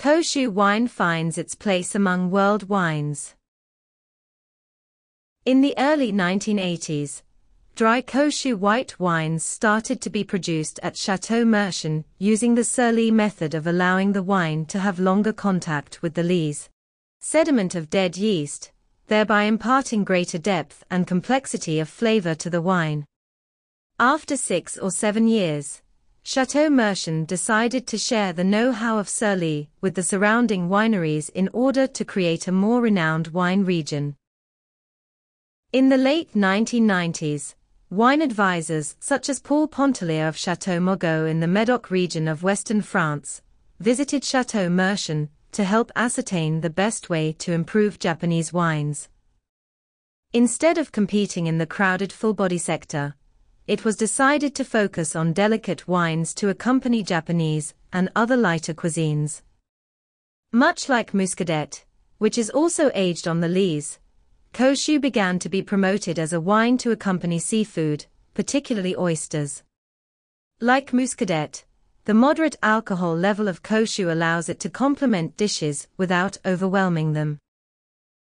Koshu wine finds its place among world wines. In the early 1980s, dry Koshu white wines started to be produced at Chateau Mercian using the sur lie method of allowing the wine to have longer contact with the lees sediment of dead yeast, thereby imparting greater depth and complexity of flavor to the wine. After six or seven years, Chateau Mercian decided to share the know-how of sur lie with the surrounding wineries in order to create a more renowned wine region. In the late 1990s, wine advisors such as Paul Pontallier of Chateau Margaux in the Medoc region of western France visited Chateau Mercian to help ascertain the best way to improve Japanese wines. Instead of competing in the crowded full-body sector, it was decided to focus on delicate wines to accompany Japanese and other lighter cuisines. Much like Muscadet, which is also aged on the lees, Koshu began to be promoted as a wine to accompany seafood, particularly oysters. Like Muscadet, the moderate alcohol level of Koshu allows it to complement dishes without overwhelming them.